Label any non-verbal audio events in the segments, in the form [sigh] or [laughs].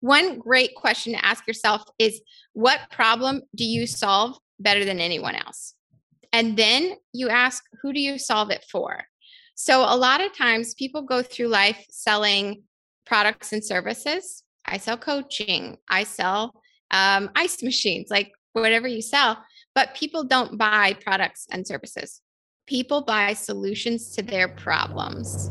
one great question to ask yourself is what problem do you solve better than anyone else? And then you ask, who do you solve it for? So a lot of times people go through life selling products and services. I sell coaching, I sell um, ice [laughs] machines, like whatever you sell, but people don't buy products and services. People buy solutions to their problems.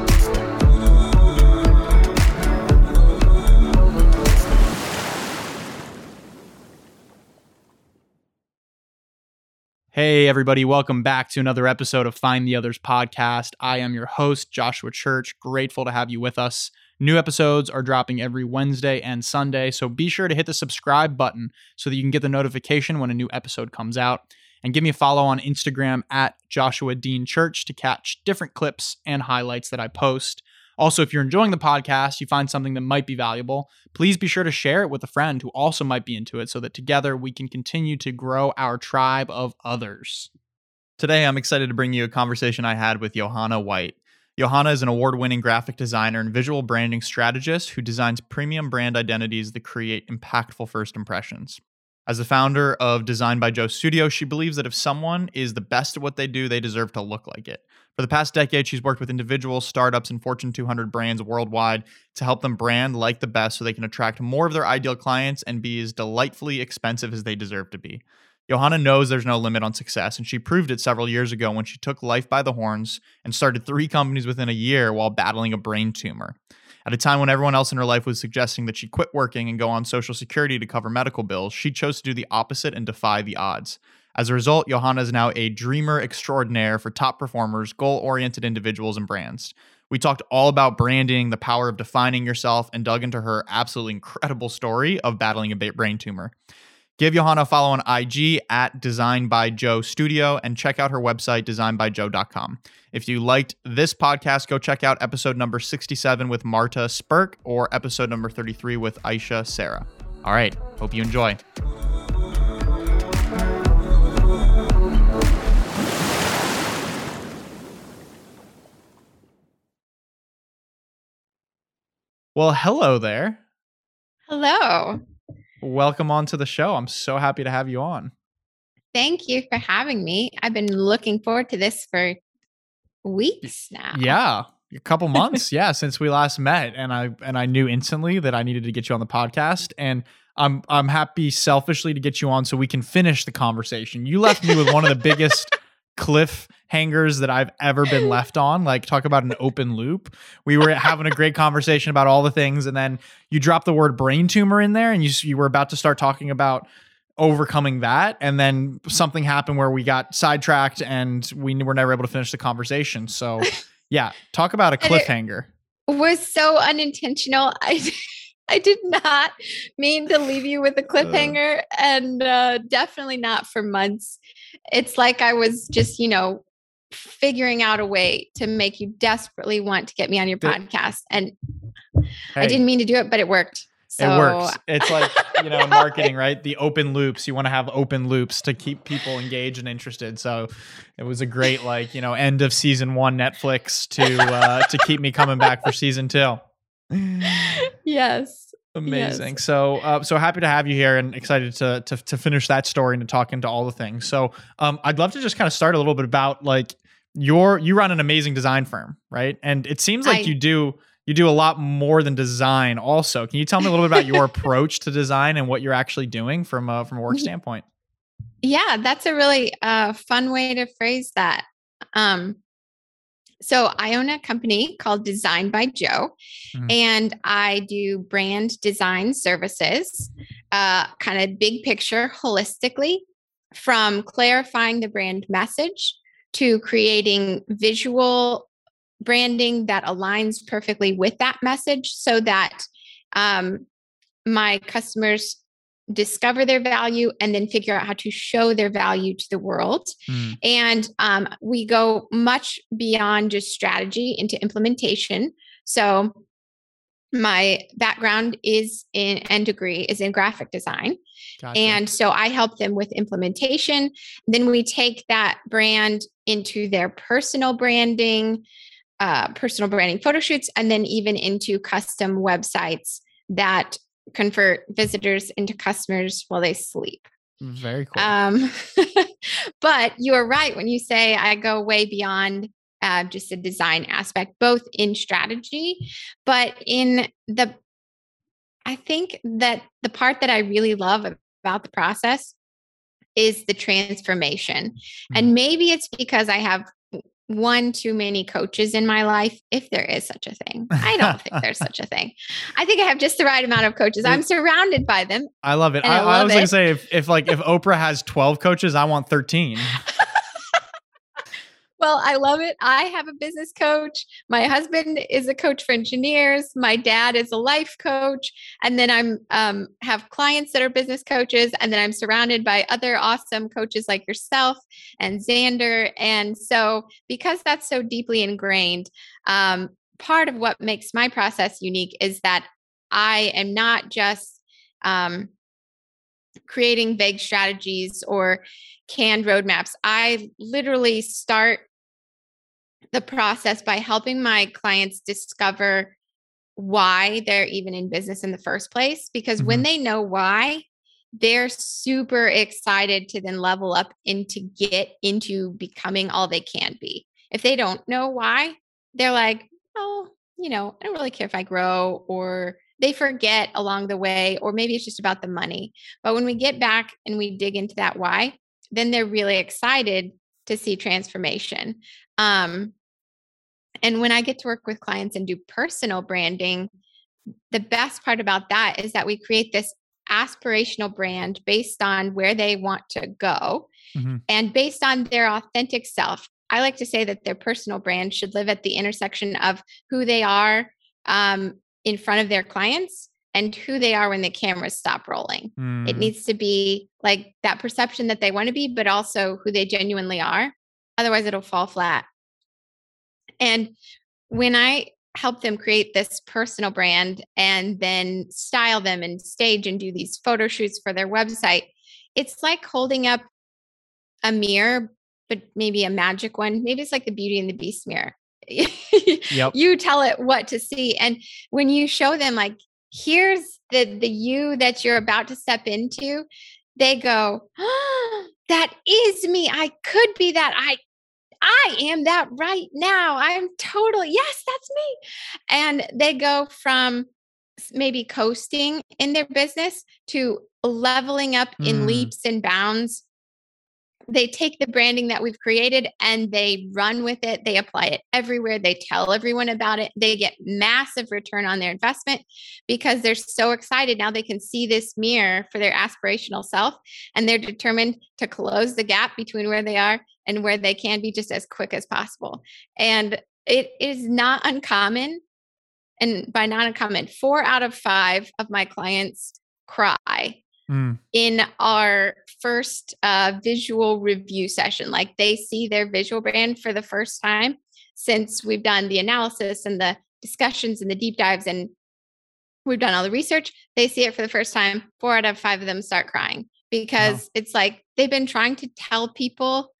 Hey, everybody, welcome back to another episode of Find the Others podcast. I am your host, Joshua Church. Grateful to have you with us. New episodes are dropping every Wednesday and Sunday, so be sure to hit the subscribe button so that you can get the notification when a new episode comes out. And give me a follow on Instagram at Joshua Dean Church to catch different clips and highlights that I post. Also, if you're enjoying the podcast, you find something that might be valuable, please be sure to share it with a friend who also might be into it so that together we can continue to grow our tribe of others. Today, I'm excited to bring you a conversation I had with Johanna White. Johanna is an award winning graphic designer and visual branding strategist who designs premium brand identities that create impactful first impressions. As the founder of Design by Joe Studio, she believes that if someone is the best at what they do, they deserve to look like it. For the past decade, she's worked with individuals, startups, and Fortune 200 brands worldwide to help them brand like the best so they can attract more of their ideal clients and be as delightfully expensive as they deserve to be. Johanna knows there's no limit on success, and she proved it several years ago when she took life by the horns and started three companies within a year while battling a brain tumor. At a time when everyone else in her life was suggesting that she quit working and go on Social Security to cover medical bills, she chose to do the opposite and defy the odds. As a result, Johanna is now a dreamer extraordinaire for top performers, goal oriented individuals, and brands. We talked all about branding, the power of defining yourself, and dug into her absolutely incredible story of battling a brain tumor. Give Johanna a follow on IG at Design by Joe Studio and check out her website, designbyjoe.com. If you liked this podcast, go check out episode number 67 with Marta Spurk or episode number 33 with Aisha Sarah. All right, hope you enjoy. Well, hello there. Hello. Welcome on to the show. I'm so happy to have you on. Thank you for having me. I've been looking forward to this for weeks now. Yeah, a couple [laughs] months, yeah, since we last met and I and I knew instantly that I needed to get you on the podcast and I'm I'm happy selfishly to get you on so we can finish the conversation. You left me with one of the biggest cliffhangers that I've ever been [laughs] left on. Like, talk about an open loop. We were having a great conversation about all the things, and then you dropped the word brain tumor in there, and you you were about to start talking about overcoming that and then something happened where we got sidetracked and we were never able to finish the conversation so [laughs] yeah talk about a cliffhanger was so unintentional [laughs] i I did not mean to leave you with a cliffhanger uh, and uh, definitely not for months it's like I was just, you know, figuring out a way to make you desperately want to get me on your podcast. And hey, I didn't mean to do it, but it worked. So. It works. It's like, you know, marketing, right? The open loops. You want to have open loops to keep people engaged and interested. So it was a great, like, you know, end of season one Netflix to uh to keep me coming back for season two. [laughs] Yes. Amazing. Yes. So, uh, so happy to have you here, and excited to, to to finish that story and to talk into all the things. So, um, I'd love to just kind of start a little bit about like your you run an amazing design firm, right? And it seems like I, you do you do a lot more than design. Also, can you tell me a little bit about your [laughs] approach to design and what you're actually doing from a from a work standpoint? Yeah, that's a really uh, fun way to phrase that. Um, so I own a company called Design by Joe, mm-hmm. and I do brand design services, uh, kind of big picture, holistically, from clarifying the brand message to creating visual branding that aligns perfectly with that message so that um, my customers discover their value and then figure out how to show their value to the world. Mm. And um, we go much beyond just strategy into implementation. So, my background is in and degree is in graphic design. Gotcha. And so I help them with implementation. Then we take that brand into their personal branding, uh, personal branding photo shoots, and then even into custom websites that convert visitors into customers while they sleep. Very cool. Um, [laughs] but you are right when you say I go way beyond uh, just a design aspect, both in strategy, but in the, I think that the part that I really love about the process is the transformation. Mm-hmm. And maybe it's because I have one too many coaches in my life, if there is such a thing. I don't think there's such a thing. I think I have just the right amount of coaches. I'm surrounded by them. I love it. I, I, love I, was going to say if, if like if Oprah has 12 coaches, I want 13. [laughs] Well, I love it. I have a business coach. My husband is a coach for engineers. My dad is a life coach, and then I'm um, have clients that are business coaches, and then I'm surrounded by other awesome coaches like yourself and Xander. And so, because that's so deeply ingrained, um, part of what makes my process unique is that I am not just um, creating vague strategies or canned roadmaps. I literally start the process by helping my clients discover why they're even in business in the first place. Because mm-hmm. when they know why, they're super excited to then level up and to get into becoming all they can be. If they don't know why, they're like, oh, you know, I don't really care if I grow, or they forget along the way, or maybe it's just about the money. But when we get back and we dig into that why, then they're really excited to see transformation. Um, and when I get to work with clients and do personal branding, the best part about that is that we create this aspirational brand based on where they want to go mm-hmm. and based on their authentic self. I like to say that their personal brand should live at the intersection of who they are um, in front of their clients and who they are when the cameras stop rolling. Mm. It needs to be like that perception that they want to be, but also who they genuinely are. Otherwise, it'll fall flat. And when I help them create this personal brand and then style them and stage and do these photo shoots for their website, it's like holding up a mirror, but maybe a magic one. Maybe it's like the Beauty and the Beast mirror. [laughs] yep. You tell it what to see. And when you show them, like, here's the the you that you're about to step into, they go, oh, that is me. I could be that. I I am that right now. I'm totally, yes, that's me. And they go from maybe coasting in their business to leveling up mm. in leaps and bounds. They take the branding that we've created and they run with it. They apply it everywhere. They tell everyone about it. They get massive return on their investment because they're so excited. Now they can see this mirror for their aspirational self and they're determined to close the gap between where they are and where they can be just as quick as possible. And it is not uncommon. And by not uncommon, four out of five of my clients cry mm. in our first uh, visual review session. Like they see their visual brand for the first time since we've done the analysis and the discussions and the deep dives and we've done all the research. They see it for the first time. Four out of five of them start crying because wow. it's like they've been trying to tell people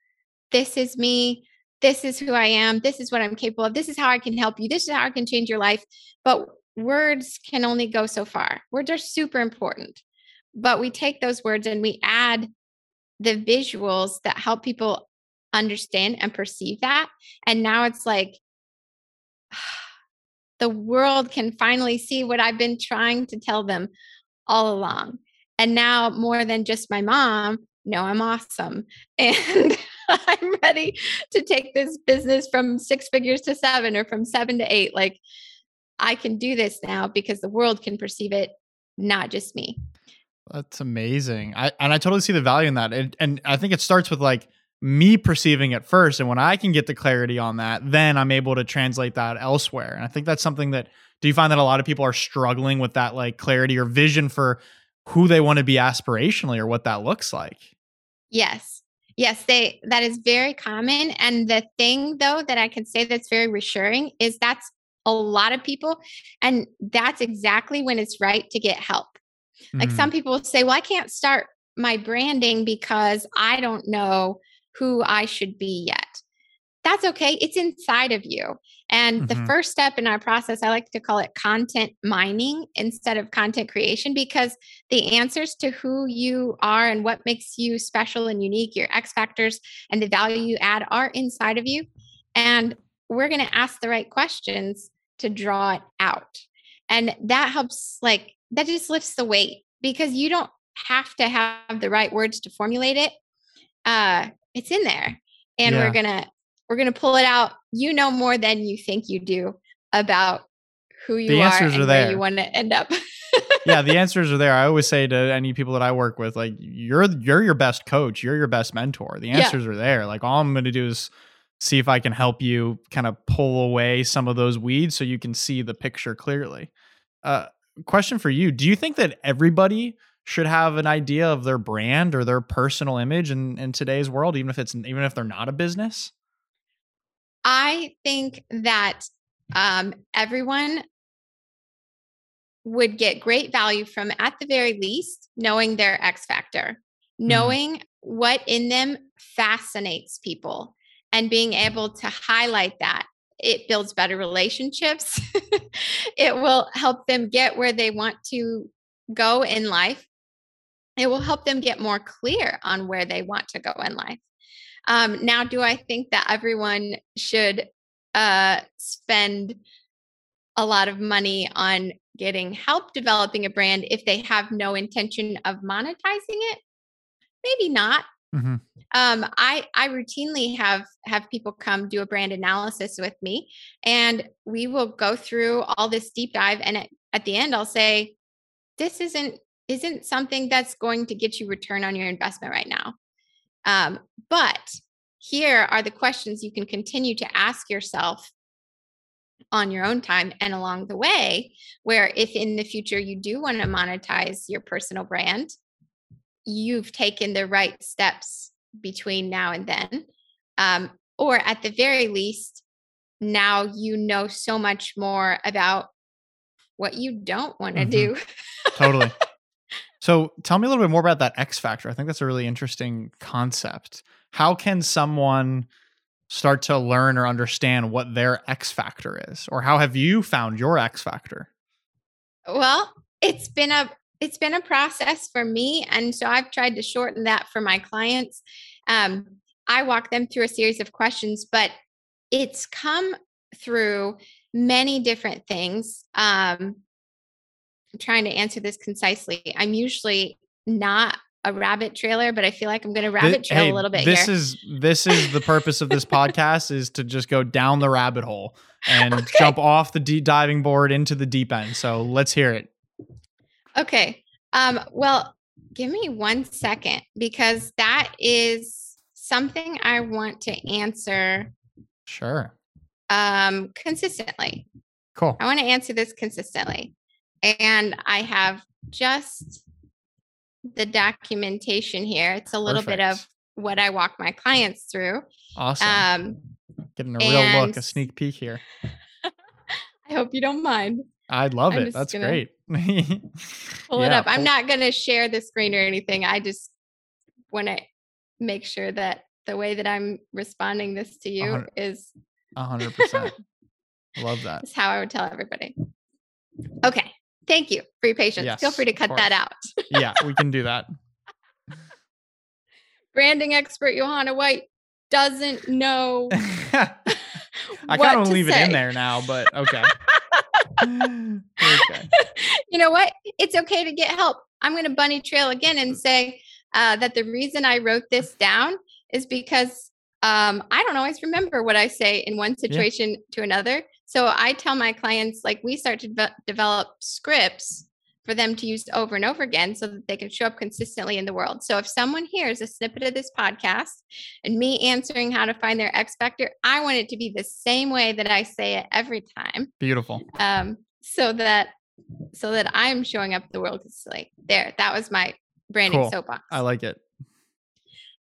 this is me. This is who I am. This is what I'm capable of. This is how I can help you. This is how I can change your life. But words can only go so far. Words are super important. But we take those words and we add the visuals that help people understand and perceive that. And now it's like [sighs] the world can finally see what I've been trying to tell them all along. And now, more than just my mom, no, I'm awesome. [laughs] And I'm ready to take this business from six figures to seven or from seven to eight. Like I can do this now because the world can perceive it, not just me. That's amazing. I and I totally see the value in that. And, and I think it starts with like me perceiving it first. And when I can get the clarity on that, then I'm able to translate that elsewhere. And I think that's something that do you find that a lot of people are struggling with that like clarity or vision for who they want to be aspirationally or what that looks like. Yes. Yes, they that is very common and the thing though that I can say that's very reassuring is that's a lot of people and that's exactly when it's right to get help. Like Mhm. some people say, "Well, I can't start my branding because I don't know who I should be yet." That's okay. It's inside of you. And the Mhm. first step in our process, I like to call it content mining instead of content creation because the answers to who you are and what makes you special and unique, your X factors and the value you add are inside of you. And we're going to ask the right questions to draw it out. And that helps, like, that just lifts the weight because you don't have to have the right words to formulate it. Uh, it's in there. And Yeah. we're going to, we're to pull it out. You know more than you think you do about who you The are answers and are where there. you want to end up. yeah, the [laughs] answers are there. I always say to any people that I work with, like you're you're your best coach, you're your best mentor. The Yeah. answers are there. Like all I'm going to do is see if I can help you kind of pull away some of those weeds so you can see the picture clearly. Uh, question for you: Do you think that everybody should have an idea of their brand or their personal image in in today's world, even if it's even if they're not a business? I think that um, everyone would get great value from, at the very least, knowing their X factor, knowing what in them fascinates people, and being able to highlight that. It builds better relationships. [laughs] it will help them get where they want to go in life. It will help them get more clear on where they want to go in life. Um, now, do I think that everyone should uh, spend a lot of money on getting help developing a brand if they have no intention of monetizing it? Maybe not. Mm-hmm. Um, I I routinely have have people come do a brand analysis with me, and we will go through all this deep dive. And at, at the end, I'll say, "This isn't isn't something that's going to get you return on your investment right now." Um, but here are the questions you can continue to ask yourself on your own time and along the way, where if in the future you do want to monetize your personal brand, you've taken the right steps between now and then. Um, or at the very least, now you know so much more about what you don't want to Mhm. do. totally. [laughs] So tell me a little bit more about that X factor. I think that's a really interesting concept. How can someone start to learn or understand what their X factor is? Or how have you found your X factor? Well, it's been a it's been a process for me, and so I've tried to shorten that for my clients. Um, I walk them through a series of questions, but it's come through many different things. Um, I'm trying to answer this concisely. I'm usually not a rabbit trailer, but I feel like I'm going to rabbit trail hey, a little bit this here. is this is the purpose of this [laughs] podcast is to just go down the rabbit hole and Okay. jump off the deep diving board into the deep end. So let's hear it. Okay. Um, well, give me one second because that is something I want to answer Sure. um, consistently. Cool. I want to answer this consistently. And I have just the documentation here. It's a little bit of what I walk my clients through. Awesome. Um, Getting a real look, a sneak peek here. [laughs] I hope you don't mind. I love I'm it. That's great. [laughs] Pull it Yeah, up. I'm not going to share the screen or anything. I just want to make sure that the way that I'm responding this to you hundred- is hundred percent. [laughs] Love that. is how I would tell everybody. Okay. Thank you for your patience. Feel free to cut that out. Yeah, we can do that. [laughs] Branding expert Johanna White doesn't know I kind of to leave it in there now, but okay. [laughs] okay. you know what? It's okay to get help. I'm going to bunny trail again and say uh, that the reason I wrote this down is because um, I don't always remember what I say in one situation to another. So I tell my clients, like, we start to de- develop scripts for them to use over and over again so that they can show up consistently in the world. So if someone hears a snippet of this podcast and me answering how to find their X factor, I want it to be the same way that I say it every time Beautiful. um, so that so that I'm showing up the world. Like there, that was my branding Cool. soapbox. I like it.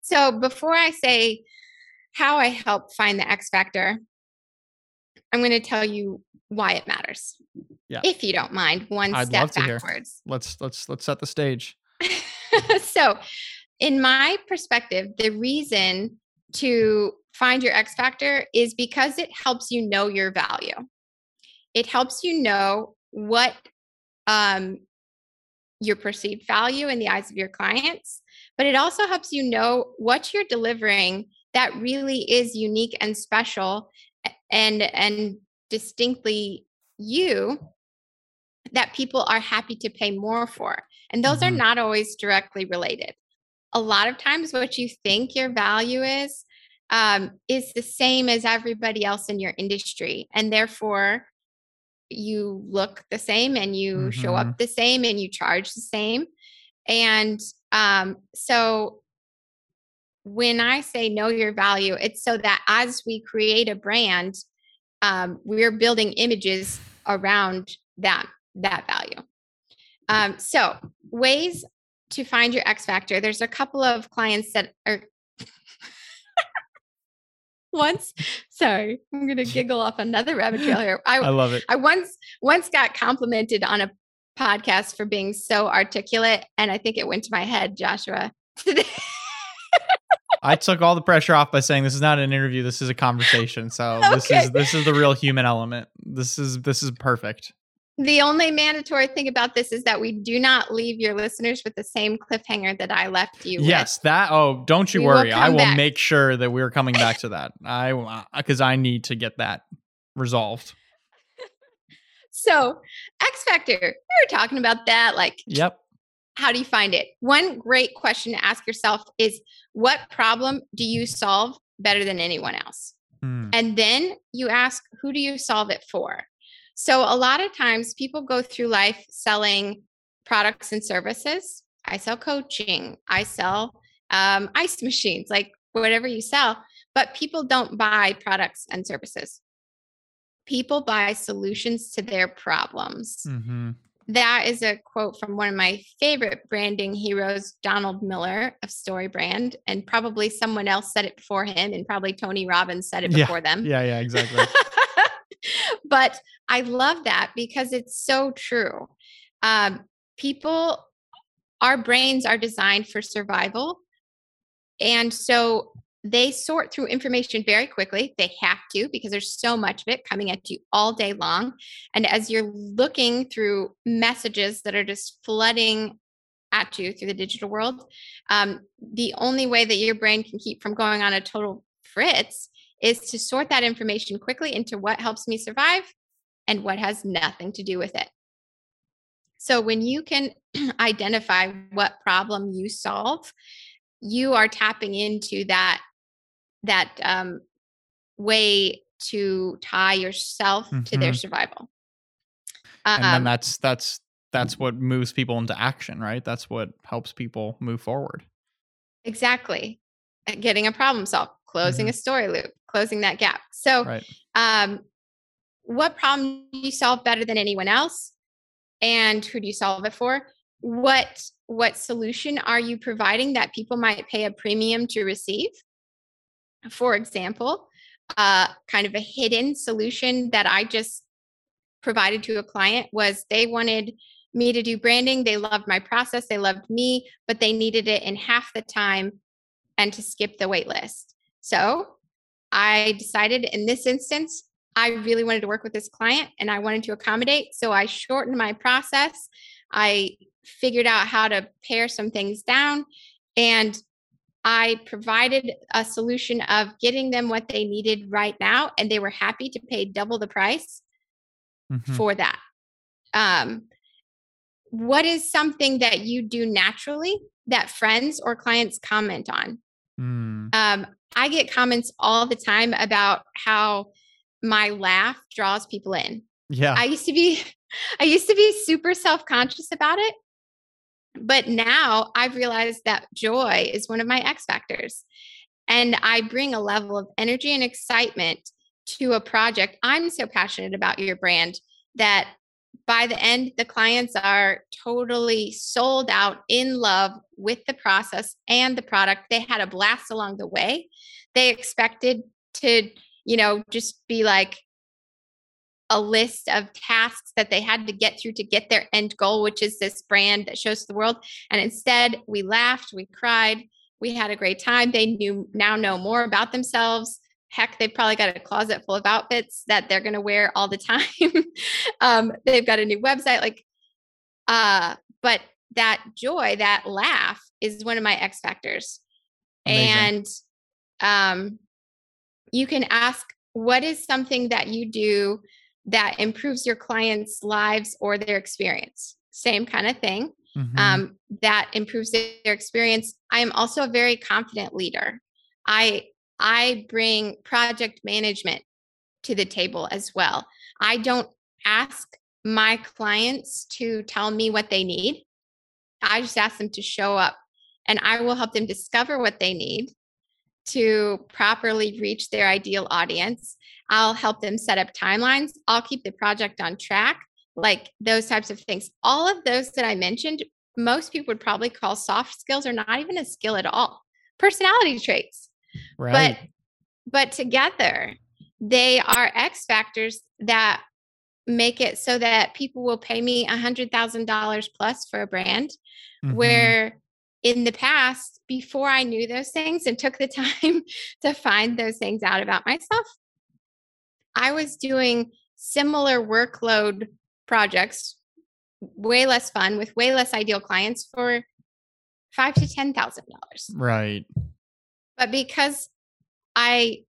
So before I say how I help find the X factor, I'm going to tell you why it matters. Yeah. If you don't mind, one I'd step to hear. backwards. Let's let's let's set the stage. [laughs] so, in my perspective, the reason to find your X factor is because it helps you know your value. It helps you know what um, your perceived value in the eyes of your clients, but it also helps you know what you're delivering that really is unique and special and and distinctly you that people are happy to pay more for. And those are Mhm. not always directly related. A lot of times, what you think your value is, um, is the same as everybody else in your industry. And therefore, you look the same and you show Mhm. up the same and you charge the same. And um, so, when I say know your value, it's so that as we create a brand, um, we're building images around that that value. Um, so ways to find your X factor. There's a couple of clients that are once. Sorry, I'm gonna [laughs] giggle off another rabbit trail here. I I love it. I once once got complimented on a podcast for being so articulate, and I think it went to my head, Joshua. [laughs] I took all the pressure off by saying this is not an interview. This is a conversation. So [laughs] this is this is the real human element. This is this is perfect. the only mandatory thing about this is that we do not leave your listeners with the same cliffhanger that I left you with. Yes, that. Oh, don't you We will worry. I will back. make sure that we're coming back to that. [laughs] I because uh, I need to get that resolved. [laughs] So, X Factor, we were talking about that. Like, Yep. How do you find it? One great question to ask yourself is what problem do you solve better than anyone else? Hmm. And then you ask, who do you solve it for? So, a lot of times people go through life selling products and services. I sell coaching, I sell um, ice [laughs] machines, like whatever you sell, but people don't buy products and services. People buy solutions to their problems. Mhm. That is a quote from one of my favorite branding heroes, Donald Miller of Story Brand. And probably someone else said it before him, and probably Tony Robbins said it Yeah, before them. Yeah. Yeah. Exactly. [laughs] but I love that because it's so true. Um, people, our brains are designed for survival. And so they sort through information very quickly. They have to because there's so much of it coming at you all day long. And as you're looking through messages that are just flooding at you through the digital world, um, the only way that your brain can keep from going on a total fritz is to sort that information quickly into what helps me survive and what has nothing to do with it. So when you can [clears throat] identify what problem you solve, you are tapping into that that um, way to tie yourself to their Mhm. survival. and then Um, that's that's that's what moves people into action, right? That's what helps people move forward. exactly. Uh, Getting a problem solved, closing a story loop, closing that gap. So Right. um, what problem do you solve better than anyone else and who do you solve it for what what solution are you providing that people might pay a premium to receive for example uh, kind of a hidden solution that i just provided to a client was they wanted me to do branding they loved my process they loved me but they needed it in half the time and to skip the wait list so I decided in this instance, I really wanted to work with this client and I wanted to accommodate. So I shortened my process. I figured out how to pare some things down and I provided a solution of getting them what they needed right now. And they were happy to pay double the price Mhm. for that. Um, what is something that you do naturally that friends or clients comment on? Mm. Um, I get comments all the time about how my laugh draws people in. Yeah. I used to be [laughs] I used to be super self-conscious about it. But now I've realized that joy is one of my X factors. And I bring a level of energy and excitement to a project. I'm so passionate about your brand that by the end, the clients are totally sold out in love with the process and the product. They had a blast along the way. They expected to, you know, just be like a list of tasks that they had to get through to get their end goal, which is this brand that shows the world. And instead, we laughed, we cried, we had a great time. They knew now know more about themselves. Heck, they've probably got a closet full of outfits that they're going to wear all the [laughs] time. um, they've got a new website, like, uh, but that joy, that laugh, is one of my X factors. Amazing. And um, you can ask, what is something that you do that improves your clients' lives or their experience? Same kind of thing. Mm-hmm. Um, that improves their experience. I am also a very confident leader. I I bring project management to the table as well. I don't ask my clients to tell me what they need. I just ask them to show up and I will help them discover what they need to properly reach their ideal audience. I'll help them set up timelines. I'll keep the project on track, like those types of things. All of those that I mentioned, most people would probably call soft skills or not even a skill at all. Personality traits. Right. But but together they are X factors that make it so that people will pay me a hundred thousand dollars plus for a brand mm-hmm. where in the past before i knew those things and took the [laughs] time to find those things out about myself. I was doing similar workload projects way less fun with way less ideal clients for five to ten thousand dollars. Right. But because I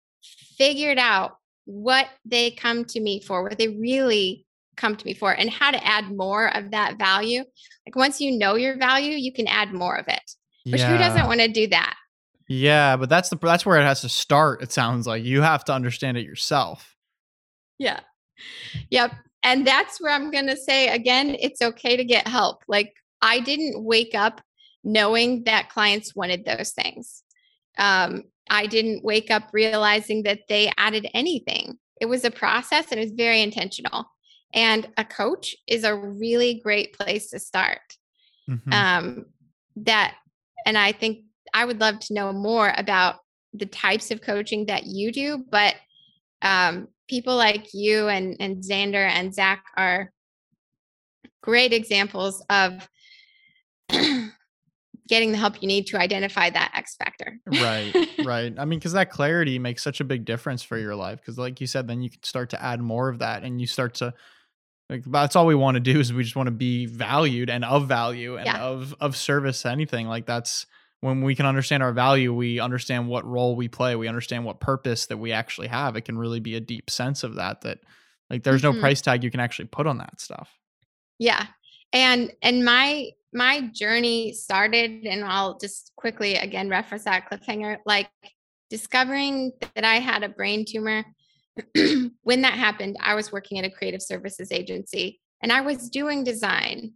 figured out what they come to me for, what they really come to me for, and how to add more of that value. Like once you know your value, you can add more of it. Which yeah. who doesn't want to do that? Yeah, but that's the that's where it has to start. It sounds like you have to understand it yourself. Yeah. Yep. And that's where I'm going to say again, it's okay to get help. Like I didn't wake up knowing that clients wanted those things. Um, I didn't wake up realizing that they added anything. It was a process and it was very intentional. And a coach is a really great place to start. Mm-hmm. Um, that, and I think I would love to know more about the types of coaching that you do, but um, people like you and, and Xander and Zach are great examples of [clears throat] getting the help you need to identify that X factor. right, [laughs] right. I mean, because that clarity makes such a big difference for your life. Because, like you said, then you can start to add more of that, and you start to like that's all we want to do is we just want to be valued and of value and yeah. of of service to anything. Like that's when we can understand our value, we understand what role we play, we understand what purpose that we actually have. It can really be a deep sense of that. That like there's mm-hmm. no price tag you can actually put on that stuff. Yeah, and and my my journey started, and I'll just quickly again reference that cliffhanger, like discovering that I had a brain tumor. [clears throat] when that happened, I was working at a creative services agency and I was doing design,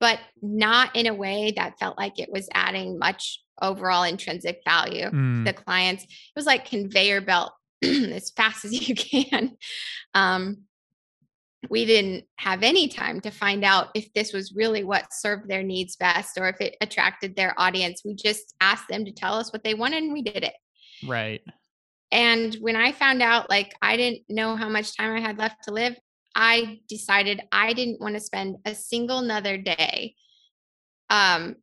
but not in a way that felt like it was adding much overall intrinsic value mm. to the clients. It was like conveyor belt [clears throat] as fast as you [laughs] can. Um, we didn't have any time to find out if this was really what served their needs best or if it attracted their audience. We just asked them to tell us what they wanted and we did it. Right. And when I found out, like, I didn't know how much time I had left to live, I decided I didn't want to spend a single another day um,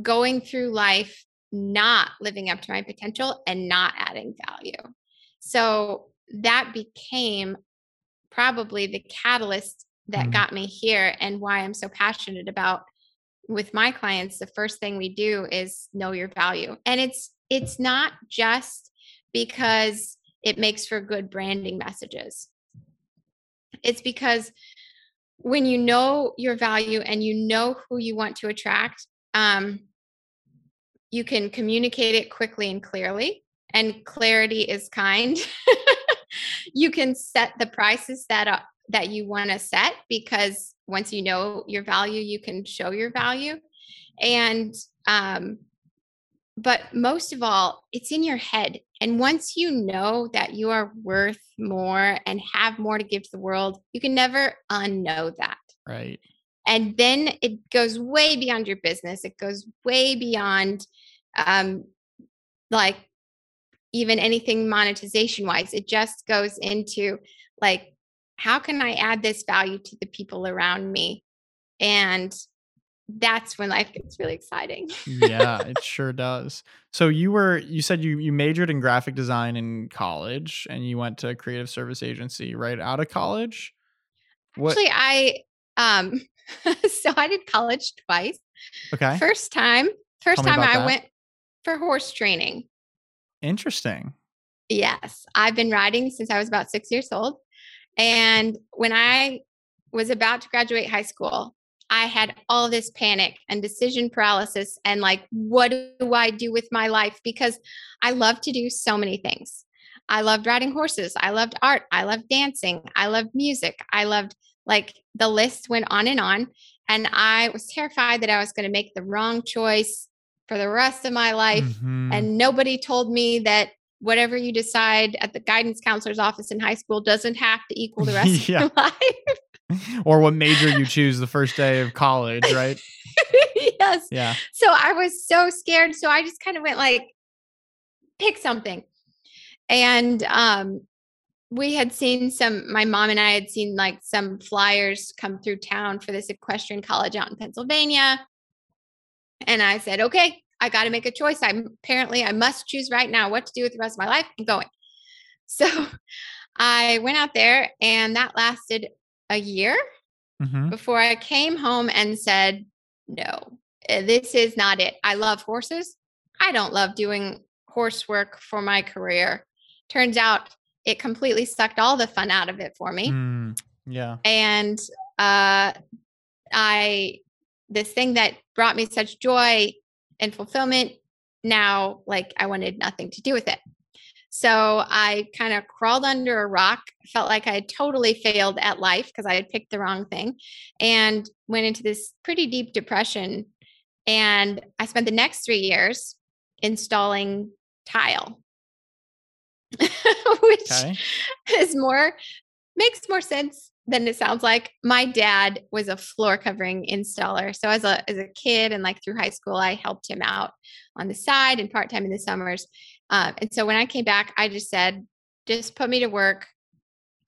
going through life not living up to my potential and not adding value. So that became probably the catalyst that mm got me here and why I'm so passionate about with my clients the first thing we do is know your value and it's it's not just because it makes for good branding messages. It's because when you know your value and you know who you want to attract um, you can communicate it quickly and clearly and clarity is kind. [laughs] You can set the prices that uh, that you want to set because once you know your value you can show your value. And um but most of all it's in your head and once you know that you are worth more and have more to give to the world you can never unknow that Right. And then it goes way beyond your business. It goes way beyond um like even anything monetization wise. It just goes into like how can I add this value to the people around me? And that's when life gets really exciting. [laughs] yeah, it sure does. So you were you said you you majored in graphic design in college and you went to a creative service agency right out of college? What? Actually, I um [laughs] so I did college twice. Okay. First time, first time I that. went for horse training. Interesting. Yes, I've been riding since I was about 6 years old. And when I was about to graduate high school, I had all this panic and decision paralysis and like, what do I do with my life? Because I love to do so many things. I loved riding horses. I loved art. I loved dancing. I loved music. I loved like the list went on and on. And I was terrified that I was going to make the wrong choice for the rest of my life. Mm-hmm. And nobody told me that whatever you decide at the guidance counselor's office in high school doesn't have to equal the rest [laughs] yeah. of your [laughs] life. [laughs] or what major you choose the first day of college, right? [laughs] yes. Yeah. So I was so scared. So I just kind of went like, pick something. And um, we had seen some, my mom and I had seen like some flyers come through town for this equestrian college out in Pennsylvania. And I said, okay, I got to make a choice. I'm apparently, I must choose right now what to do with the rest of my life. I'm going. [laughs] So I went out there and that lasted a year mm-hmm. before I came home and said, no, eh, this is not it. I love horses. I don't love doing horse work for my career. Turns out it completely sucked all the fun out of it for me. Mm, yeah. And uh, I, this thing that brought me such joy and fulfillment, now like I wanted nothing to do with it. So I kind of crawled under a rock, felt like I had totally failed at life because I had picked the wrong thing, and went into this pretty deep depression. And I spent the next three years installing tile, [laughs] which okay. is more makes more sense than it sounds like. My dad was a floor covering installer. So as a as a kid and like through high school, I helped him out on the side and part time in the summers. Um, and so when I came back, I just said, just put me to work.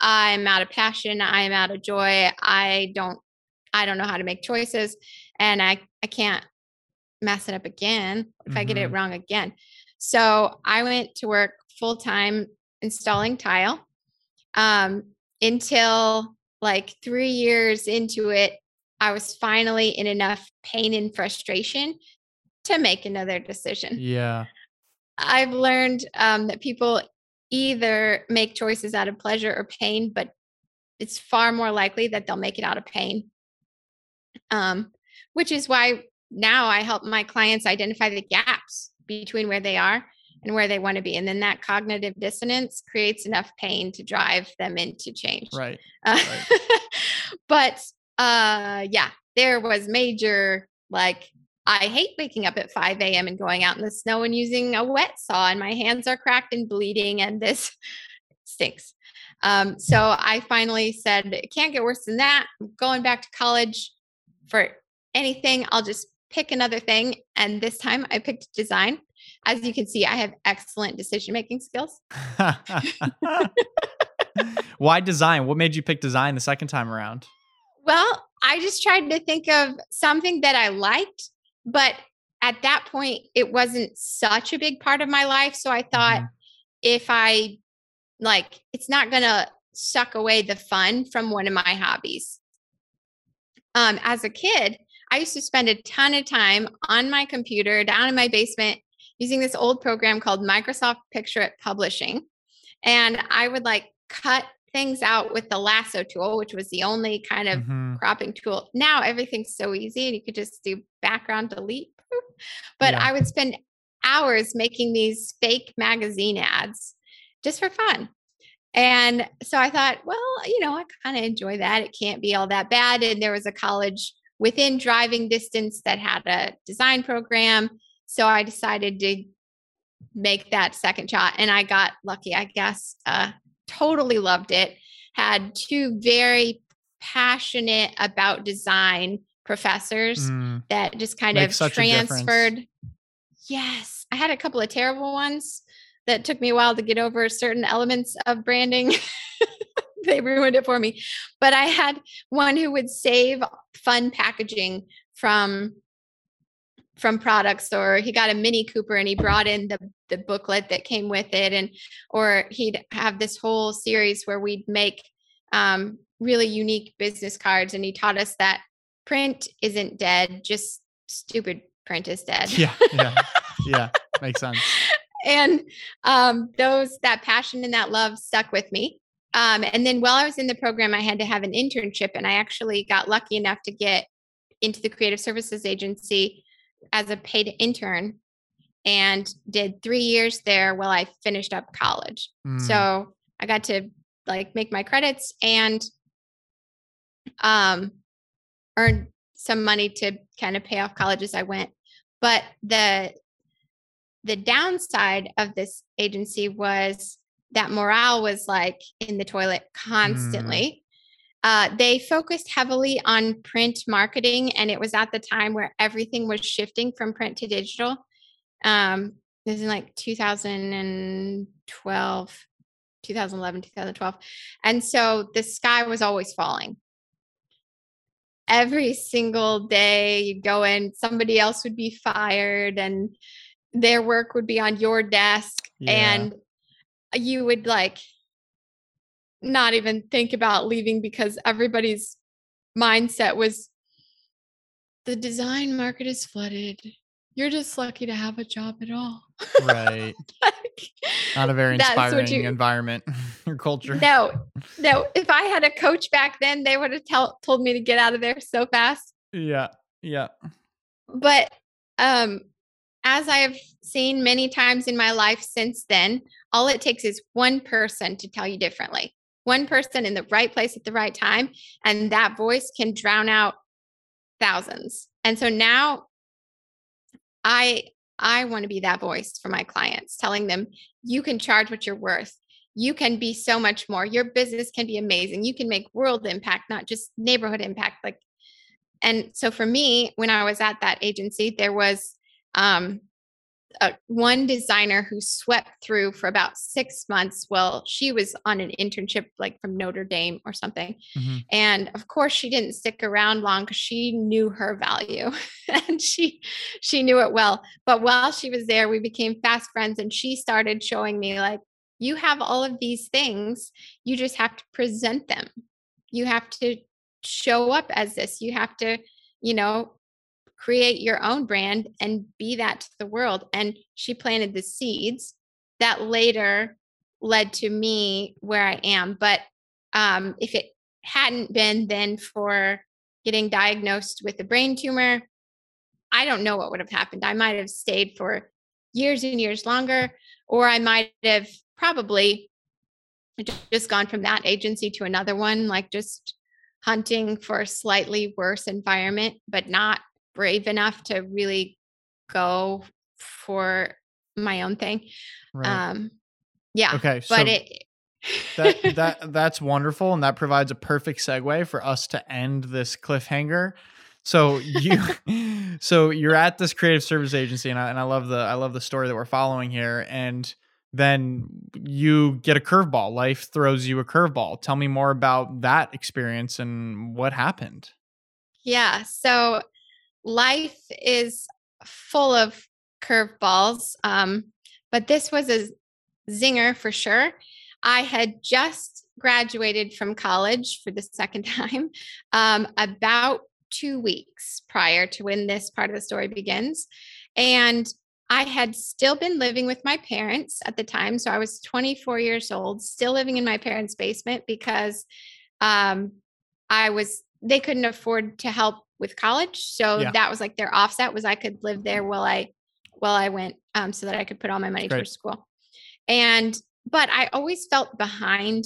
I'm out of passion. I'm out of joy. I don't, I don't know how to make choices and I, I can't mess it up again if mm-hmm. I get it mm-hmm. wrong again. So I went to work full time installing tile um, until like three years into it. I was finally in enough pain and frustration to make another decision. Yeah. I've learned um, that people either make choices out of pleasure or pain, but it's far more likely that they'll make it out of pain. Um, which is why now I help my clients identify the gaps between where they are and where they want to be. And then that cognitive dissonance creates enough pain to drive them into change. Right. Uh, right. [laughs] but uh, yeah, there was major like I hate waking up at 5 a.m. and going out in the snow and using a wet saw, and my hands are cracked and bleeding, and this [laughs] stinks. Um, so I finally said, it can't get worse than that. I'm going back to college for anything. I'll just pick another thing. And this time I picked design. As you can see, I have excellent decision making skills. [laughs] Why design? What made you pick design the second time around? Well, I just tried to think of something that I liked but at that point, it wasn't such a big part of my life. So I thought mm-hmm. if I like, it's not going to suck away the fun from one of my hobbies. Um, as a kid, I used to spend a ton of time on my computer down in my basement using this old program called Microsoft Picture Publishing. And I would like cut things out with the lasso tool, which was the only kind of mm-hmm. cropping tool. Now everything's so easy and you could just do background delete. But yeah. I would spend hours making these fake magazine ads just for fun. And so I thought, well, you know, I kind of enjoy that. It can't be all that bad. And there was a college within driving distance that had a design program. So I decided to make that second shot and I got lucky, I guess. Uh, totally loved it. Had two very passionate about design professors Mm, that just kind Makes of such a difference. transferred. Yes, I had a couple of terrible ones that took me a while to get over certain elements of branding. [laughs] they ruined it for me. But I had one who would save fun packaging from from products or he got a mini cooper and he brought in the the booklet that came with it and or he'd have this whole series where we'd make um, really unique business cards and he taught us that print isn't dead just stupid print is dead yeah, yeah, [laughs] yeah. Makes sense. and um, those that passion and that love stuck with me um, and then while i was in the program i had to have an internship and i actually got lucky enough to get into the creative services agency as a paid intern and did three years there while i finished up college. Mm, so i got to like make my credits and um earn some money to kind of pay off college as i went. But the the downside of this agency was that morale was like in the toilet constantly. Uh, they focused heavily on print marketing and it was at the time where everything was shifting from print to digital um this is in like 2012 2011 2012 and so the sky was always falling every single day you'd go in somebody else would be fired and their work would be on your desk Yeah. and you would like not even think about leaving because everybody's mindset was the design market is flooded you're just lucky to have a job at all right. [laughs] Like, Not a very inspiring you- environment [laughs] or culture. no no if i had a coach back then they would have tell, told me to get out of there so fast Yeah, yeah. but um as i have seen many times in my life since then all it takes is one person to tell you differently one person in the right place at the right time and that voice can drown out thousands and so now i i want to be that voice for my clients telling them you can charge what you're worth. You can be so much more. Your business can be amazing. You can make world impact not just neighborhood impact. Like and so for me when i was at that agency there was um a, one designer who swept through for about six months well she was on an internship like from notre dame or something. Mhm. and of course she didn't stick around long because she knew her value [laughs] and she she knew it well. But while she was there we became fast friends and she started showing me like you have all of these things you just have to present them. You have to show up as this. You have to you know create your own brand and be that to the world and she planted the seeds that later led to me where i am but um if it hadn't been then for getting diagnosed with a brain tumor i don't know what would have happened. I might have stayed for years and years longer or i might have probably just gone from that agency to another one like just hunting for a slightly worse environment but not brave enough to really go for my own thing Right. um yeah okay. So but it that [laughs] that that's wonderful, and that provides a perfect segue for us to end this cliffhanger. So you, [laughs] [laughs] so you're at this creative service agency, and I and I love the I love the story that we're following here, and then you get a curveball. Life throws you a curveball. Tell me more about that experience and what happened. Yeah. So life is full of curveballs. Um, but this was a zinger for sure. I had just graduated from college for the second [laughs] time um, about two weeks prior to when this part of the story begins. And I had still been living with my parents at the time. So I was 24 years old, still living in my parents' basement because um, I was, they couldn't afford to help with college. So Yeah. that was like their offset was I could live there while I, while I went um, so that I could put all my money Great. towards school. And, but I always felt behind,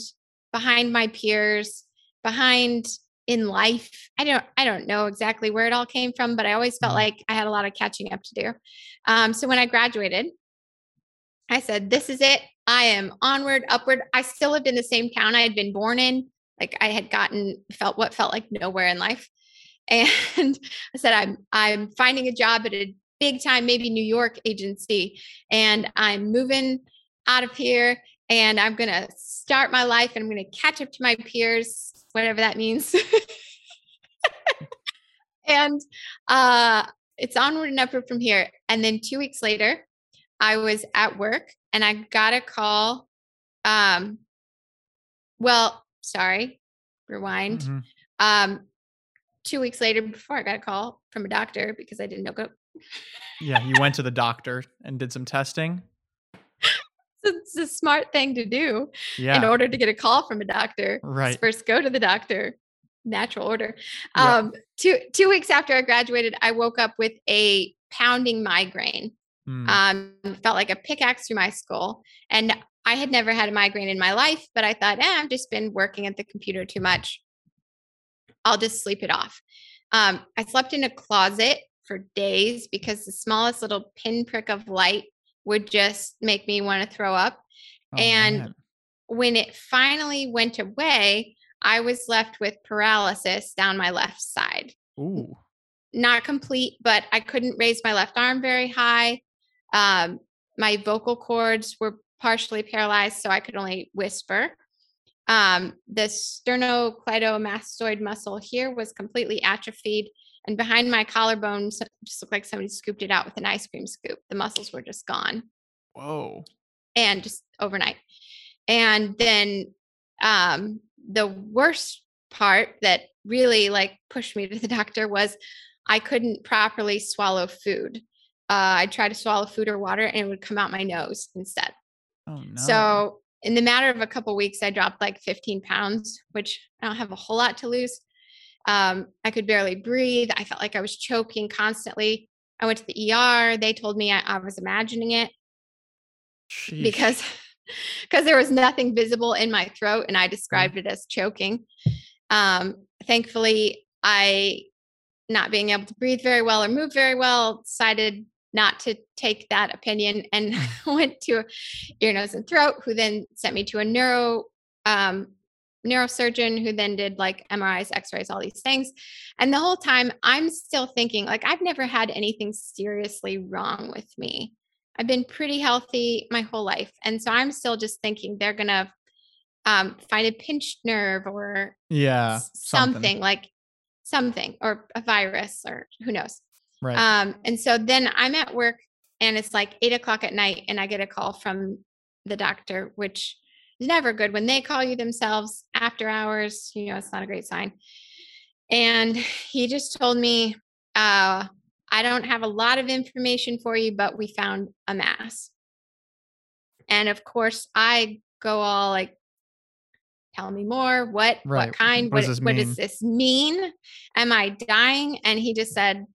behind my peers, behind in life. I don't, I don't know exactly where it all came from, but I always felt Mhm. like I had a lot of catching up to do. Um, so when I graduated, I said, this is it. I am onward, upward. I still lived in the same town I had been born in like I had gotten felt what felt like nowhere in life. And I said, I'm I'm finding a job at a big time, maybe New York agency, and I'm moving out of here and I'm gonna start my life and I'm gonna catch up to my peers, whatever that means. [laughs] and uh it's onward and upward from here. And then two weeks later, I was at work and I got a call. Um, well, sorry, rewind. Mm-hmm. Um, two weeks later, before I got a call from a doctor because I didn't know. Go- yeah, you went to the doctor and did some testing. [laughs] it's a smart thing to do. Yeah. In order to get a call from a doctor, right? First, go to the doctor. Natural order. Um, two two weeks after I graduated, I woke up with a pounding migraine. Mm. Um, felt like a pickaxe through my skull, and I had never had a migraine in my life, but I thought, eh, I've just been working at the computer too much. I'll just sleep it off. Um, I slept in a closet for days because the smallest little pinprick of light would just make me want to throw up. Oh, and man. when it finally went away, I was left with paralysis down my left side. Ooh. Not complete, but I couldn't raise my left arm very high. Um, my vocal cords were partially paralyzed, so I could only whisper. Um, the sternocleidomastoid muscle here was completely atrophied, and behind my collarbone just looked like somebody scooped it out with an ice cream scoop. The muscles were just gone. Whoa. And just overnight. And then um, the worst part that really like pushed me to the [laughs] doctor was I couldn't properly swallow food. Uh, I tried to swallow food or water and it would come out my nose instead. Oh, no. So in the matter of a couple of weeks, I dropped like 15 pounds, which I don't have a whole lot to lose. Um, I could barely breathe. I felt like I was choking constantly. I went to the ER. They told me I, I was imagining it because [laughs] because there was nothing visible in my throat, and I mm. described it as choking. Um, thankfully, I not being able to breathe very well or move very well decided not to take that opinion and [laughs] went to ear, nose, and throat, who then sent me to a neuro um, neurosurgeon who then did like MRIs, x-rays, all these things. And the whole time I'm still thinking like I've never had anything seriously wrong with me. I've been pretty healthy my whole life. And so I'm still just thinking they're going to um, find a pinched nerve or yeah, something, something like something or a virus or who knows. Right. Um, and so then I'm at work and it's like eight o'clock at night and I get a call from the doctor, which is never good when they call you themselves after hours. You know, it's not a great sign. And he just told me, uh, I don't have a lot of information for you, but we found a mass. And of course, I go all like, tell me more. What right. what kind? What, what, what does this mean? Am I dying? And he just said,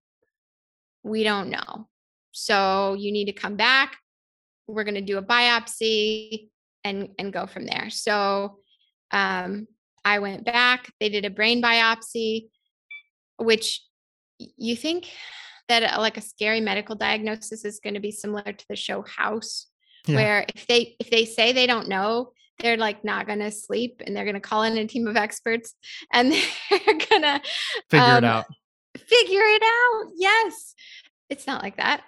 we don't know. So you need to come back. We're going to do a biopsy and and go from there. So um, I went back. They did a brain biopsy, which you think that a, uh, like a scary medical diagnosis is going to be similar to the show House, yeah. where if they if they say they don't know, they're like not going to sleep and they're going to call in a team of experts and [laughs] they're going to figure um, it out. Figure it out. Yes. It's not like that.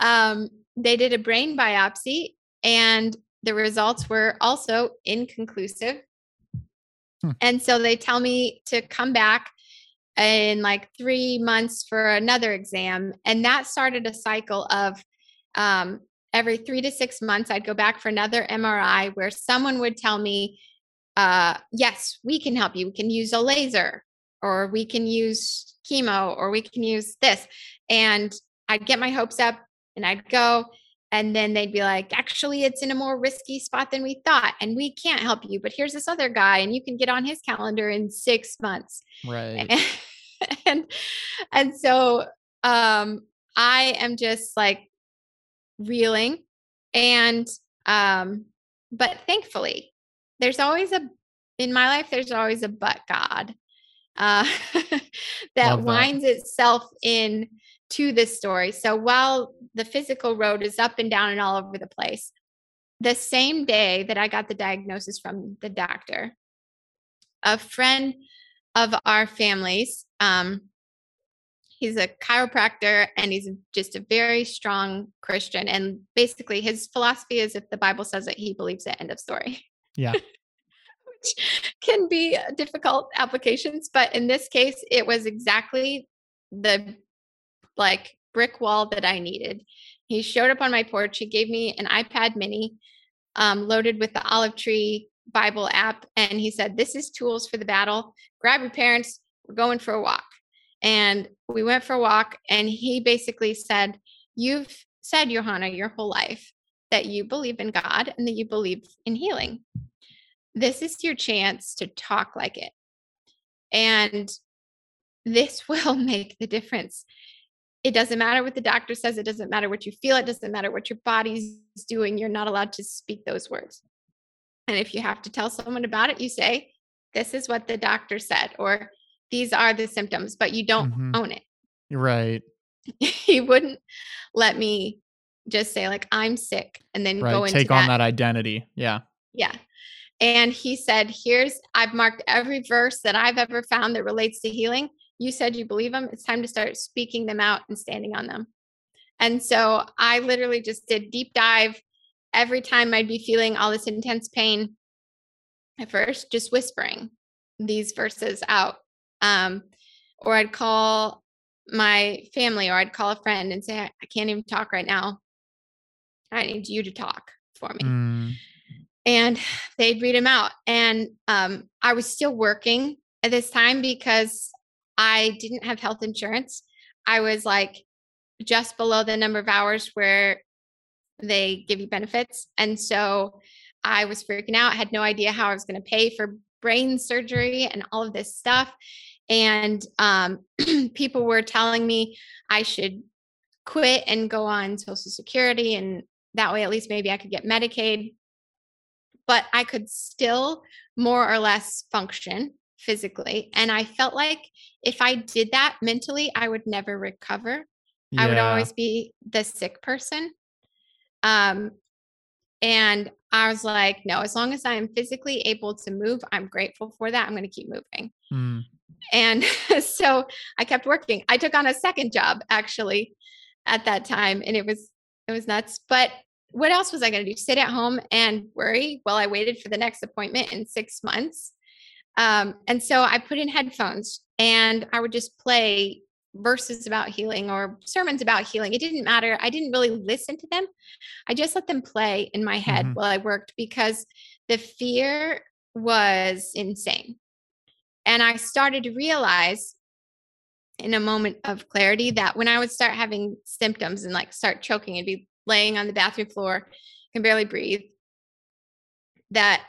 Um, they did a brain biopsy and the results were also inconclusive. Hmm. And so they tell me to come back in like three months for another exam. And that started a cycle of um, every three to six months, I'd go back for another MRI where someone would tell me, uh, yes, we can help you. We can use a laser or we can use chemo or we can use this. And I'd get my hopes up and I'd go. And then they'd be like, actually, it's in a more risky spot than we thought. And we can't help you, but here's this other guy, and you can get on his calendar in six months. Right. And [laughs] and, and so um I am just like reeling. And um, but thankfully, there's always a in my life, there's always a but God uh [laughs] that winds itself in to this story. So while the physical road is up and down and all over the place, the same day that I got the diagnosis from the doctor, a friend of our families. Um, he's a chiropractor and he's just a very strong Christian. And basically, his philosophy is if the Bible says it, he believes it. End of story. Yeah. [laughs] Which [laughs] can be difficult applications, but in this case, it was exactly the like brick wall that I needed. He showed up on my porch. He gave me an iPad mini um, loaded with the Olive Tree Bible app. And he said, This is tools for the battle. Grab your parents. We're going for a walk. And we went for a walk. And he basically said, You've said, Johanna, your whole life that you believe in God and that you believe in healing. This is your chance to talk like it. And this [laughs] will make the difference it doesn't matter what the doctor says it doesn't matter what you feel it doesn't matter what your body's doing you're not allowed to speak those words and if you have to tell someone about it you say this is what the doctor said or these are the symptoms but you don't mm-hmm. own it right [laughs] he wouldn't let me just say like i'm sick and then right. go into take that. on that identity yeah yeah and he said here's i've marked every verse that i've ever found that relates to healing you said you believe them. It's time to start speaking them out and standing on them. And so I literally just did deep dive every time I'd be feeling all this intense pain. At first, just whispering these verses out. Um, or I'd call my family or I'd call a friend and say, I can't even talk right now. I need you to talk for me. Mm. And [sighs] they'd read them out. And um, I was still working at this time because I didn't have health insurance. I was like just below the number of hours where they give you benefits. And so I was freaking out, had no idea how I was going to pay for brain surgery and all of this stuff. And um, [clears throat] people were telling me I should quit and go on Social Security. And that way, at least maybe I could get Medicaid. But I could still more or less function physically. And I felt like if I did that mentally, I would never recover. Yeah. I would always be the sick person. Um, and I was like, no, as long as I am physically able to move, I'm grateful for that. I'm going to keep moving. Mm. And [laughs] so I kept working. I took on a second job actually at that time and it was it was nuts. But what else was I going to do? Sit at home and worry while I waited for the next appointment in 6 months? Um, and so I put in headphones and I would just play verses about healing or sermons about healing. It didn't matter. I didn't really listen to them. I just let them play in my head mm-hmm. while I worked because the fear was insane. And I started to realize in a moment of clarity that when I would start having symptoms and like start choking and be laying on the bathroom floor, can barely breathe, that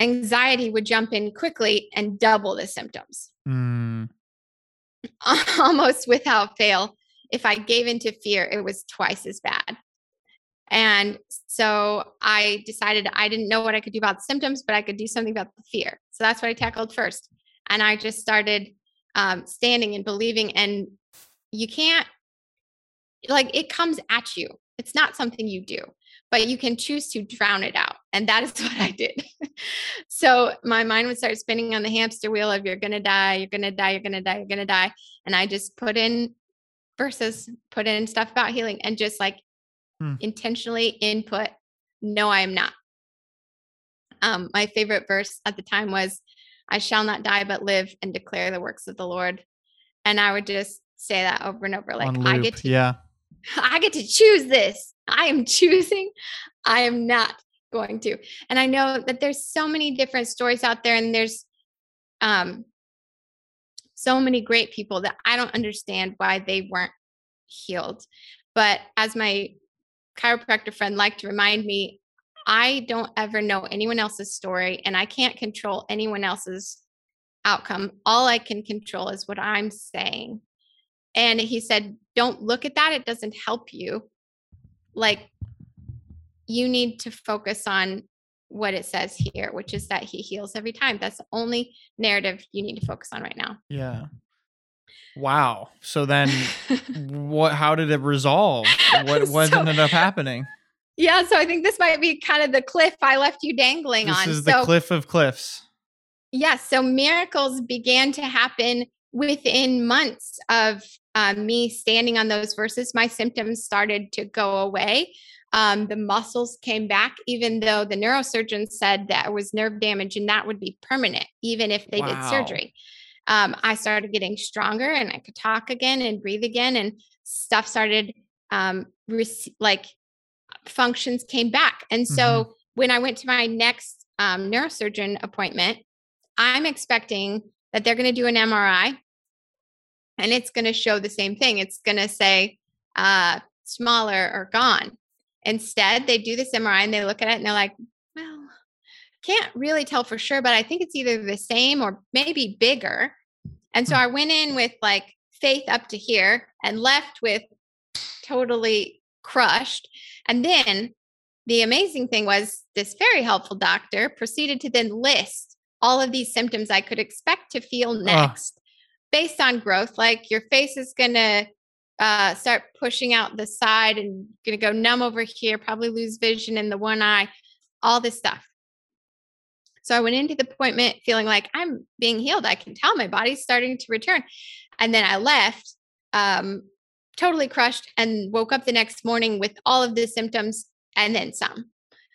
anxiety would jump in quickly and double the symptoms. Mm. [laughs] Almost without fail. If I gave into fear, it was twice as bad. And so I decided I didn't know what I could do about the symptoms, but I could do something about the fear. So that's what I tackled first. And I just started um, standing and believing. And you can't, like, it comes at you. It's not something you do but you can choose to drown it out. And that is [laughs] what I did. so my mind would start spinning on the hamster wheel of you're going to die, you're going to die, you're going to die, you're going to die. And I just put in verses, put in stuff about healing and just like hmm. intentionally input, no, I am not. Um, my favorite verse at the time was, I shall not die, but live and declare the works of the Lord. And I would just say that over and over. Like I get to, yeah, I get to choose this. I am [laughs] choosing. I am not going to. And I know that there's so many different stories out there and there's um so many great people that I don't understand why they weren't healed. But as my chiropractor friend liked to remind me, I don't ever know anyone else's story and I can't control anyone else's outcome. All I can control is what I'm saying. And he said, Don't look at that. It doesn't help you. Like, you need to focus on what it says here, which is that he heals every time. That's the only narrative you need to focus on right now. Yeah. Wow. So then [laughs] what how did it resolve? What what so, ended up happening? Yeah, so I think this might be kind of the cliff I left you dangling this on. This is the cliff of cliffs. Yes. so miracles began to happen within months of um, me standing on those verses. My symptoms started to go away. Um, the muscles came back, even though the neurosurgeon said that it was nerve damage and that would be permanent, even if they wow. did surgery. Um, I started getting stronger and I could talk again and breathe again, and stuff started um, rec- like functions came back. And so mm-hmm. when I went to my next um, neurosurgeon appointment, I'm expecting that they're going to do an MRI and it's going to show the same thing. It's going to say uh, smaller or gone. Instead, they do this MRI and they look at it and they're like, well, can't really tell for sure, but I think it's either the same or maybe bigger. And so hmm. I went in with like faith up to here and left with totally crushed. And then the amazing thing was this very helpful doctor proceeded to then list all of these symptoms I could expect to feel next. Based on growth. Like your face is going to uh, start pushing out the side and going to go numb over here, probably lose vision in the one eye, all this stuff. So I went into the appointment feeling like I'm being healed. I can tell my body's starting to return. And then I left um, totally crushed and woke up the next morning with all of the symptoms and then some.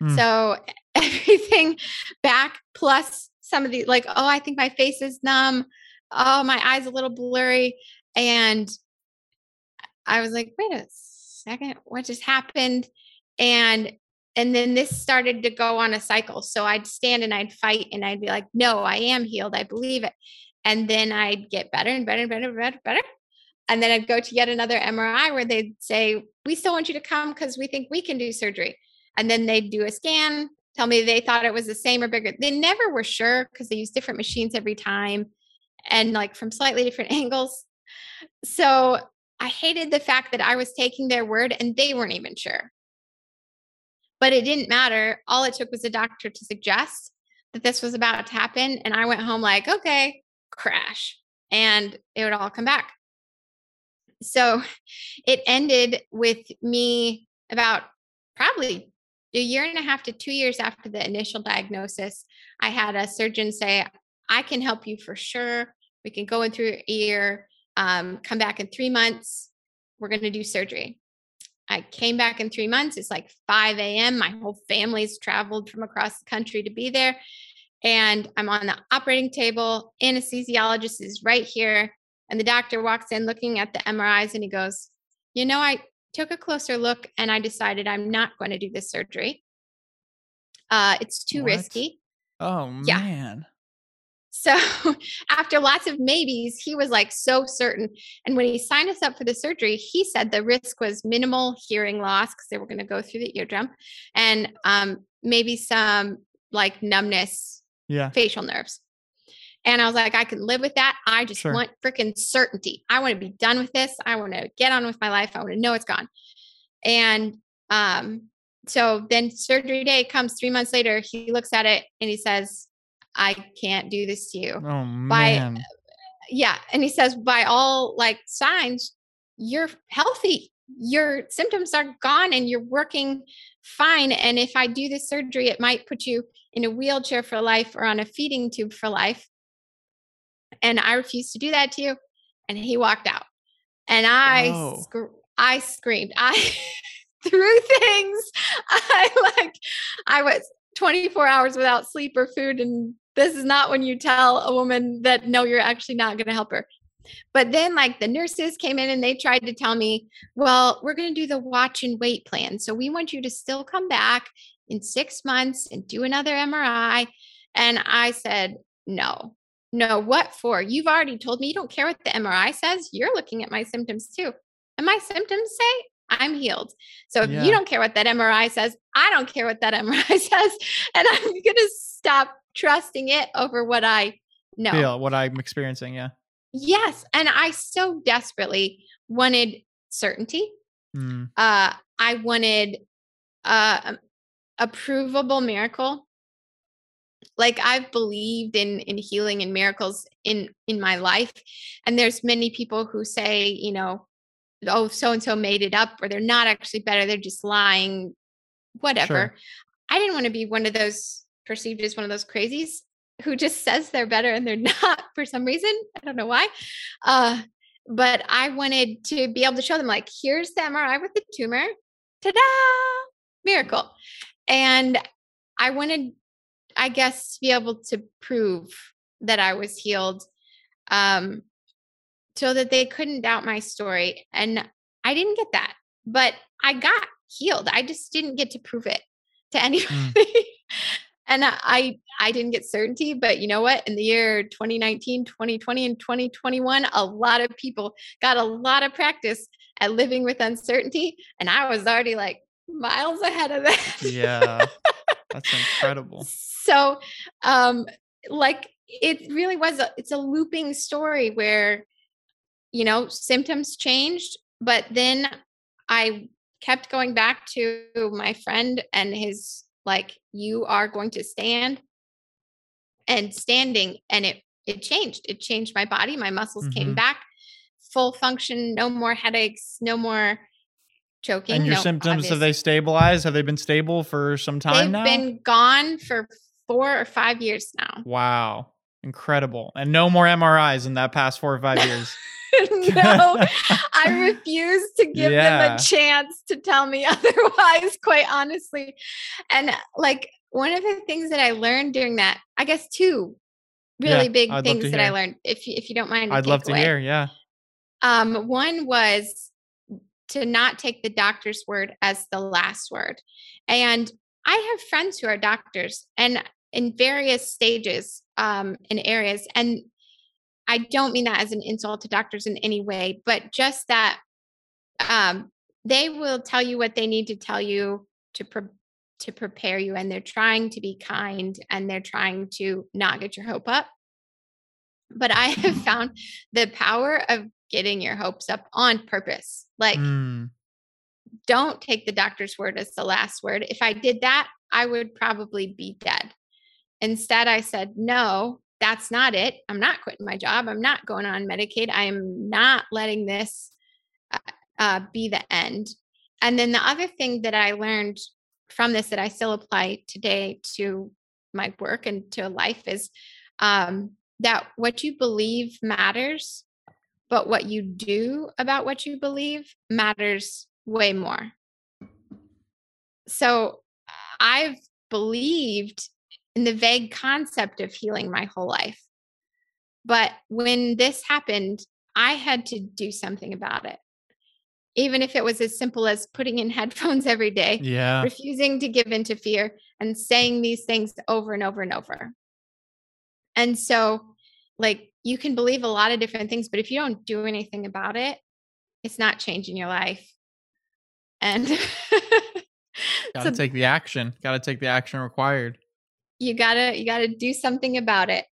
Mm. So [laughs] everything back plus some of the like, oh, I think my face is numb. Oh, my eyes a little blurry. And I was like, wait a second, what just happened? And and then this started to go on a cycle. So I'd stand and I'd fight and I'd be like, no, I am healed. I believe it. And then I'd get better and better and better and better, better. And then I'd go to yet another MRI where they'd say, we still want you to come because we think we can do surgery. And then they'd do a scan, tell me they thought it was the same or bigger. They never were sure because they use different machines every time and like from slightly different [laughs] angles. So I hated the fact that I was taking their word and they weren't even sure. But it didn't matter. All it took was a doctor to suggest that this was about to happen. And I went home like, okay, crash. And it would all come back. So it ended with me about probably a year and a half to two years after the initial diagnosis. I had a surgeon say, I can help you for sure. We can go in through your ear, um, come back in three months. We're going to do surgery. I came back in three months. It's like 5 a.m. My whole family's traveled from across the country to be there. And I'm on the operating table. Anesthesiologist is right here. And the doctor walks in looking at the MRIs and he goes, You know, I took a closer look and I decided I'm not going to do this surgery. Uh, it's too what? risky. Oh, yeah. man. So [laughs] after lots of maybes, he was like so certain. And when he signed us up for the surgery, he said the risk was minimal hearing loss because they were going to go through the eardrum and um, maybe some like numbness, yeah, facial nerves. And I was like, I can live with that. I just sure. want freaking certainty. I want to be done with this. I want to get on with my life. I want to know it's gone. And um, so then surgery day comes three months later. He looks at it and he says, I can't do this to you. Oh man. By, yeah. And he says, by all like signs, you're healthy. Your symptoms are gone and you're working fine. And if I do this surgery, it might put you in a wheelchair for life or on a feeding tube for life. And I refused to do that to you. And he walked out. And I, oh. sc- I screamed. I [laughs] threw things. [laughs] I like, I was 24 hours without sleep or food. And this is not when you tell a woman that no, you're actually not going to help her. But then, like, the nurses came in and they tried to tell me, well, we're going to do the watch and wait plan. So we want you to still come back in six months and do another MRI. And I said, no, no, what for? You've already told me you don't care what the MRI says. You're looking at my symptoms too. And my symptoms say I'm healed. So if yeah. you don't care what that MRI says, I don't care what that MRI [laughs] says. And I'm going to stop trusting it over what I know. Feel what I'm experiencing. Yeah. Yes. And I so desperately wanted certainty. Mm. Uh, I wanted uh, a provable miracle like i've believed in in healing and miracles in in my life and there's many people who say you know oh so and so made it up or they're not actually better they're just lying whatever sure. i didn't want to be one of those perceived as one of those crazies who just [laughs] says they're better and they're not [laughs] for some reason. I don't know why. Uh, but I wanted to be able to show them, like, here's the MRI with the tumor. Ta da! Miracle. And I wanted, I guess, to be able to prove that I was healed um, so that they couldn't doubt my story. And I didn't get that, but I got healed. I just didn't get to prove it to [laughs] anybody. Mm. and I I didn't get certainty, but you know what? In the year 2019, 2020 and 2021, a lot of people got a lot of practice at living with uncertainty and I was already like miles ahead of that. yeah. [laughs] That's incredible. So, um like it really was a it's a looping story where you know, symptoms changed, but then I kept going back to my friend and his like you are going to stand and standing and it it changed it changed my body my muscles mm-hmm. came back full function no more headaches no more choking and your no, symptoms obvious. have they stabilized have they been stable for some time they've now been gone for four or five years now wow incredible and no more mris in that past four or five years [laughs] no, I refuse to give yeah. them a chance to tell me [laughs] otherwise, quite honestly. And like one of the things that I learned during that, I guess two really yeah, big I'd things that I learned, if you, if you don't mind. I'd love to away. hear. Yeah. Um, one was to not take the doctor's word as the last word. And I have friends who are doctors and in various stages um, in areas, and I don't mean that as an insult to doctors in any way, but just that um, they will tell you what they need to tell you to pre- to prepare you, and they're trying to be kind and they're trying to not get your hope up. But I have found the power of getting your hopes up on purpose. Like, mm. don't take the doctor's word as the last word. If I did that, I would probably be dead. Instead, I said, no, that's not it. I'm not quitting my job. I'm not going on Medicaid. I am not letting this uh, uh, be the end. And then the other thing that I learned from this that I still apply today to my work and to life is um, that what you believe matters, but what you do about what you believe matters way more. So I've believed in the vague concept of healing my whole life. But when this happened, I had to do something about it. Even if it was as simple as putting in [laughs] headphones every day, yeah. refusing to give in to fear and saying these things over and over and over. And so, like, you can believe a lot of different things, but if you don't do anything about it, it's not changing your life. And [laughs] gotta so, take the action, gotta take the action required you gotta you gotta do something about it.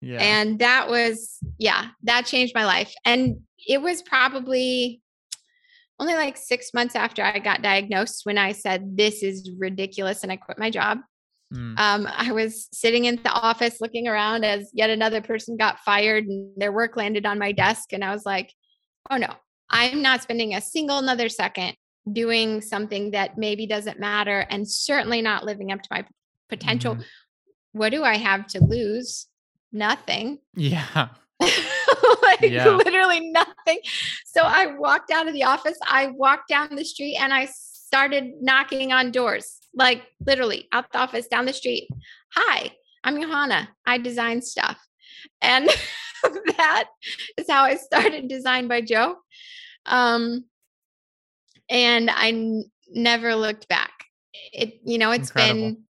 Yeah. And that was yeah that changed my life. And it was probably only like six months after i got diagnosed when i said this is ridiculous and i quit my job. Mm. um, i was sitting in the office looking around as yet another person got fired and their work landed on my desk and i was like oh no. I'm not spending a single another second doing something that maybe doesn't matter and certainly not living up to my potential mm what do I have to lose? Nothing. [laughs] Yeah. like yeah. literally nothing. So I walked out of the office, I walked down the street and I started knocking on doors, like literally out the office down the street. Hi, I'm Johanna. I design stuff. And [laughs] that is how I started Design by Joe. Um, and I n- never looked back. It, you know, it's Incredible. been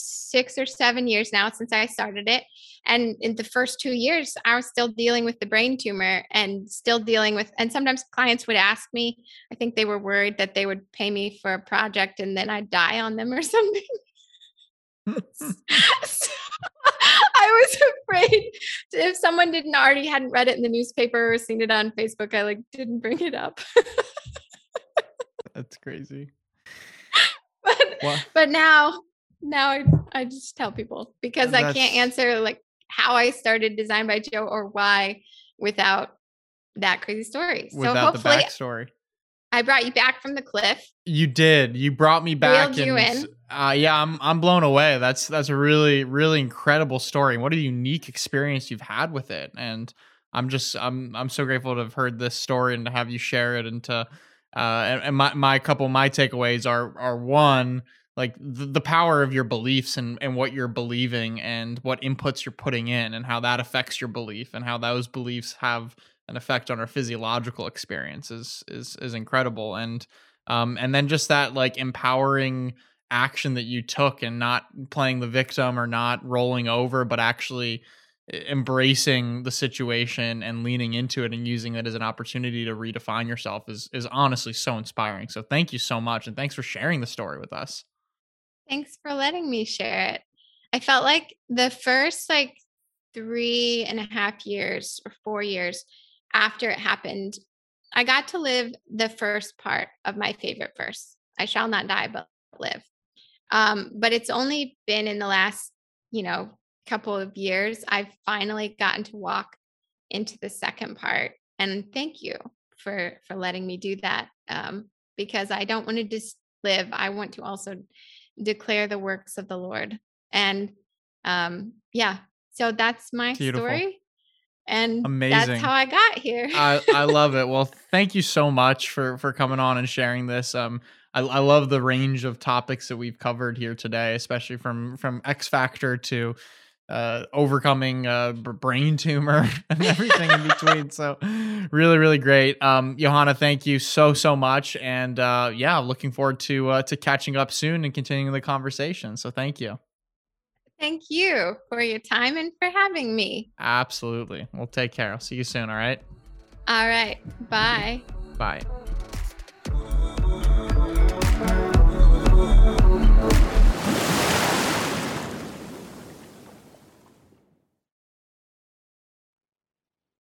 six or seven years now since I started it. And in the first two years, I was still dealing with the brain tumor and still dealing with, and sometimes clients would ask me, I think they were worried that they would pay me for a project and then I'd die on them or [laughs] something. [laughs] so I was afraid if someone didn't already hadn't read it in the newspaper or seen it on Facebook, I like didn't bring it up. That's crazy. [laughs] But, but now now I, I just tell people because I can't answer like how I started Design by Joe or why without that crazy story. Without so hopefully, the backstory. I brought you back from the cliff. You did. You brought me back. Reeled you and, in. Uh, yeah, I'm I'm blown away. That's that's a really really incredible story. What a unique experience you've had with it. And I'm just I'm I'm so grateful to have heard this story and to have you share it and to uh and, and my my couple my takeaways are are one like the, the power of your beliefs and and what you're believing and what inputs you're putting in and how that affects your belief and how those beliefs have an effect on our physiological experience is is is incredible. And um and then just that like empowering action that you took and not playing the victim or not rolling over but actually embracing the situation and leaning into it and using it as an opportunity to redefine yourself is is honestly so inspiring. So thank you so much and thanks for sharing the story with us Thanks for letting me share it. I felt like the first like three and a half years or four years after it happened, I got to live the first part of my favorite verse I shall not die, but live. Um, but it's only been in the last, you know, couple of years I've finally gotten to walk into the second part. And thank you for for letting me do that. Um, because I don't want to just live. I want to also declare the works of the Lord. And um, yeah, so that's my Beautiful. story. And Amazing. that's how I got here. I, I love it. Well, [laughs] thank you so much for for coming on and sharing this. Um, I, I love the range of topics that we've covered here today, especially from from X Factor to uh, overcoming a brain tumor [laughs] and everything in between. So, really, really great. Um, Johanna, thank you so so much, and uh, yeah, looking forward to uh, to catching up soon and continuing the conversation. So, thank you. Thank you for your time and for having me. Absolutely. We'll take care. I'll see you soon. All right. All right. Bye. Bye.